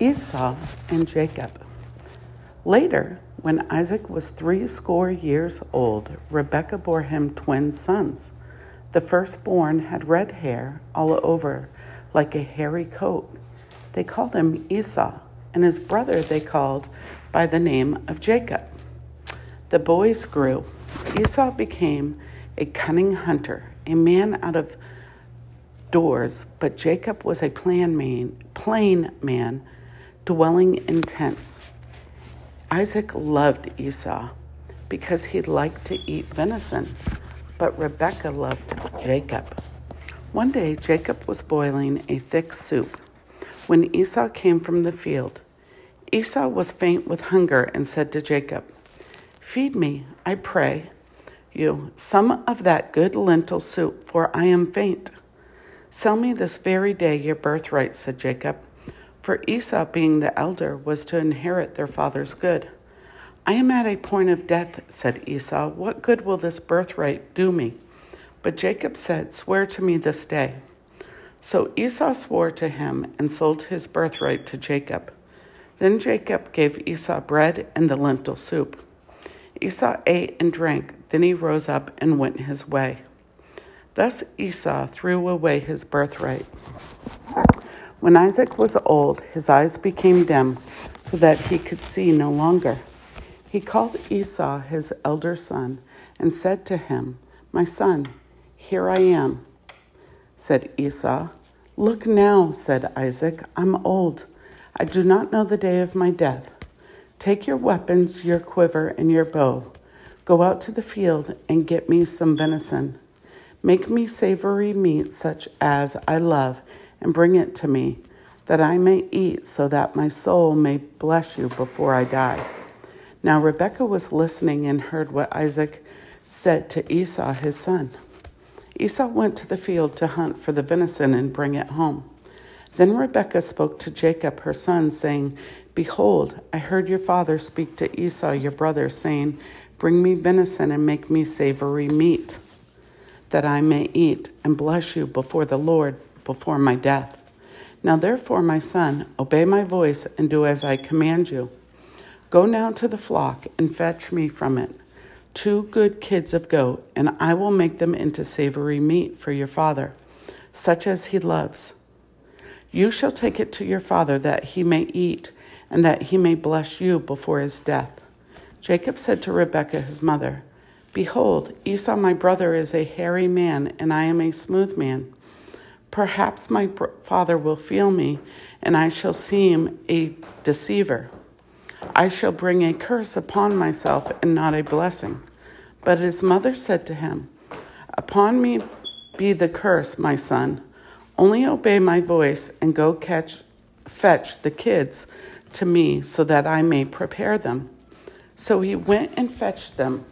Esau and Jacob. Later, when Isaac was three score years old, Rebekah bore him twin sons. The firstborn had red hair all over, like a hairy coat. They called him Esau, and his brother they called by the name of Jacob. The boys grew. Esau became a cunning hunter, a man out of doors, but Jacob was a plain man, plain man dwelling in tents. Isaac loved Esau because he liked to eat venison, but Rebekah loved Jacob. One day, Jacob was boiling a thick soup when Esau came from the field. Esau was faint with hunger and said to Jacob, Feed me, I pray you, some of that good lentil soup, for I am faint. Sell me this very day your birthright, said Jacob, for Esau, being the elder, was to inherit their father's good. I am at a point of death, said Esau. What good will this birthright do me? But Jacob said, Swear to me this day. So Esau swore to him and sold his birthright to Jacob. Then Jacob gave Esau bread and the lentil soup. Esau ate and drank, then he rose up and went his way. Thus Esau threw away his birthright. When Isaac was old, his eyes became dim, so that he could see no longer. He called Esau his elder son and said to him, My son, here I am. Said Esau, Look now, said Isaac, I'm old. I do not know the day of my death. Take your weapons, your quiver, and your bow. Go out to the field and get me some venison. Make me savory meat such as I love, and bring it to me, that I may eat, so that my soul may bless you before I die. Now Rebekah was listening and heard what Isaac said to Esau his son. Esau went to the field to hunt for the venison and bring it home. Then Rebekah spoke to Jacob her son, saying, Behold, I heard your father speak to Esau your brother, saying, Bring me venison and make me savory meat, that I may eat and bless you before the Lord before my death. Now therefore, my son, obey my voice and do as I command you. Go now to the flock and fetch me from it two good kids of goat, and I will make them into savory meat for your father, such as he loves. You shall take it to your father that he may eat, and that he may bless you before his death. Jacob said to Rebekah his mother, Behold, Esau my brother is a hairy man, and I am a smooth man. Perhaps my father will feel me, and I shall seem a deceiver. I shall bring a curse upon myself and not a blessing. But his mother said to him, Upon me be the curse, my son. Only obey my voice and go catch, fetch the kids to me so that I may prepare them. So he went and fetched them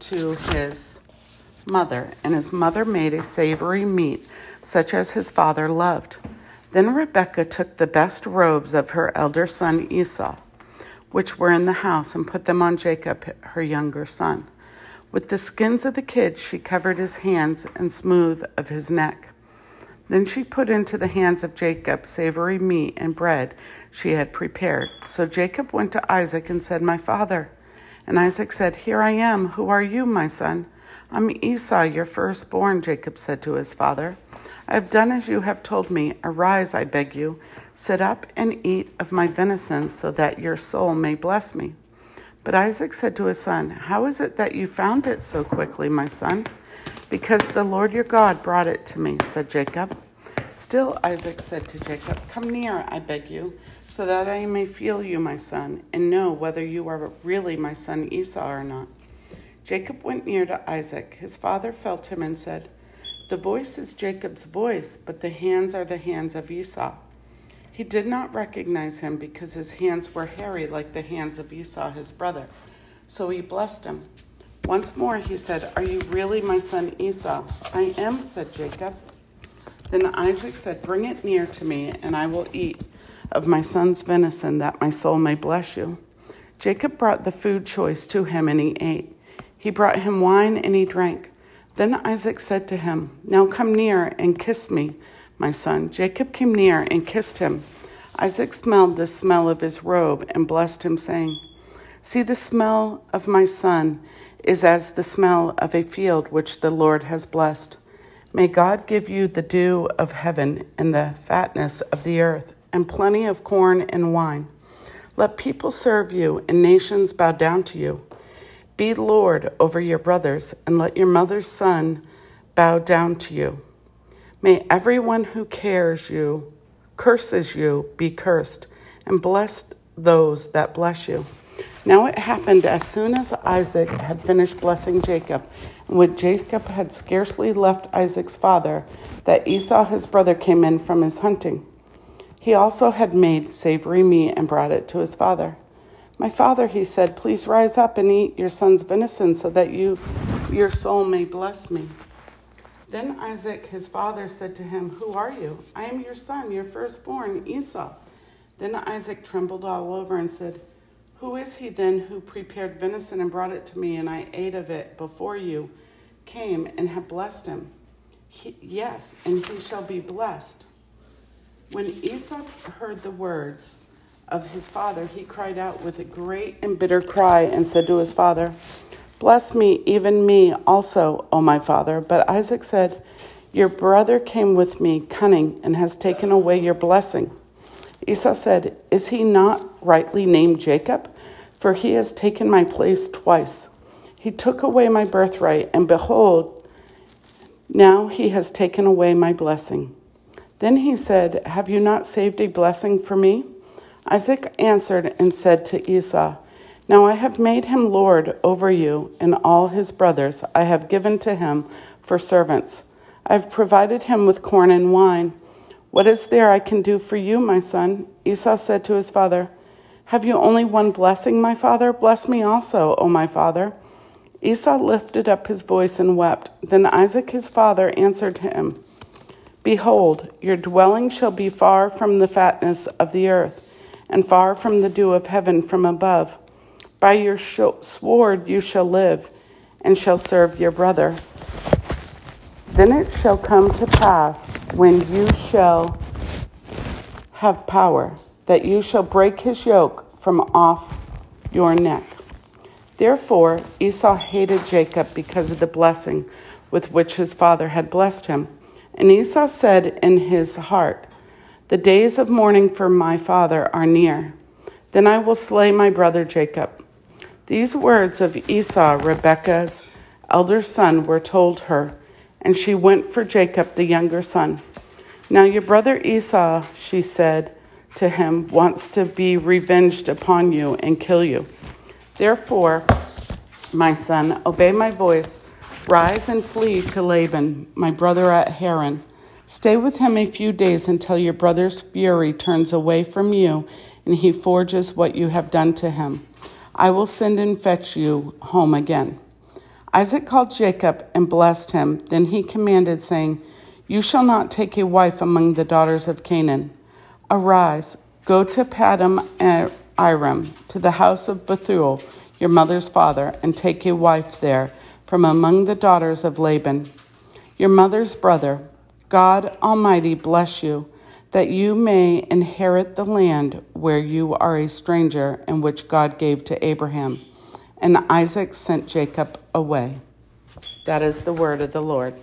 to his mother, and his mother made a savory meat such as his father loved. Then Rebekah took the best robes of her elder son Esau, which were in the house, and put them on Jacob, her younger son. With the skins of the kids, she covered his hands and smooth of his neck. Then she put into the hands of Jacob savory meat and bread she had prepared. So Jacob went to Isaac and said, My father. And Isaac said, Here I am. Who are you, my son? I'm Esau, your firstborn, Jacob said to his father. I have done as you have told me. Arise, I beg you. Sit up and eat of my venison, so that your soul may bless me. But Isaac said to his son, How is it that you found it so quickly, my son? Because the Lord your God brought it to me, said Jacob. Still, Isaac said to Jacob, Come near, I beg you, so that I may feel you, my son, and know whether you are really my son Esau or not. Jacob went near to Isaac. His father felt him and said, the voice is Jacob's voice, but the hands are the hands of Esau. He did not recognize him because his hands were hairy like the hands of Esau, his brother. So he blessed him. Once more he said, Are you really my son Esau? I am, said Jacob. Then Isaac said, Bring it near to me, and I will eat of my son's venison, that my soul may bless you. Jacob brought the food choice to him, and he ate. He brought him wine, and he drank. Then Isaac said to him, Now come near and kiss me. my son. Jacob came near and kissed him. Isaac smelled the smell of his robe and blessed him, saying, See, the smell of my son is as the smell of a field which the Lord has blessed. May God give you the dew of heaven and the fatness of the earth, and plenty of corn and wine. Let people serve you and nations bow down to you. Be Lord over your brothers, and let your mother's son bow down to you. May everyone who cares you, curses you, be cursed, and blessed those that bless you. Now it happened as soon as Isaac had finished blessing Jacob, and when Jacob had scarcely left Isaac's father, that Esau his brother came in from his hunting. He also had made savory meat and brought it to his father. My father, he said, please rise up and eat your son's venison so that you, your soul may bless me. Then Isaac, his father, said to him, Who are you? I am your son, your firstborn, Esau. Then Isaac trembled all over and said, who is he then who prepared venison and brought it to me, and I ate of it before you came and have blessed him? He, yes, and he shall be blessed. When Esau heard the words of his father, he cried out with a great and bitter cry and said to his father, Bless me, even me also, O my father. But Isaac said, Your brother came with me cunning and has taken away your blessing. Esau said, Is he not rightly named Jacob? For he has taken my place twice. He took away my birthright, and behold, now he has taken away my blessing. Then he said, Have you not saved a blessing for me? Isaac answered and said to Esau, Now I have made him lord over you, and all his brothers I have given to him for servants. I have provided him with corn and wine. What is there I can do for you, my son? Esau said to his father, Have you only one blessing, my father? Bless me also, O my father. Esau lifted up his voice and wept. Then Isaac his father answered him, Behold, your dwelling shall be far from the fatness of the earth, and far from the dew of heaven from above. By your sword you shall live, and shall serve your brother. Then it shall come to pass when you shall have power, that you shall break his yoke from off your neck. Therefore, Esau hated Jacob because of the blessing with which his father had blessed him. And Esau said in his heart, The days of mourning for my father are near. Then I will slay my brother Jacob. These words of Esau, Rebekah's elder son, were told her and she went for Jacob, the younger son. Now your brother Esau, she said to him, wants to be revenged upon you and kill you. Therefore, my son, obey my voice. Rise and flee to Laban, my brother at Haran. Stay with him a few days until your brother's fury turns away from you and he forges what you have done to him. I will send and fetch you home again. Isaac called Jacob and blessed him. Then he commanded, saying, You shall not take a wife among the daughters of Canaan. Arise, go to Paddan Aram, to the house of Bethuel, your mother's father, and take a wife there from among the daughters of Laban, your mother's brother. God Almighty bless you, that you may inherit the land where you are a stranger and which God gave to Abraham. And Isaac sent Jacob away. That is the word of the Lord.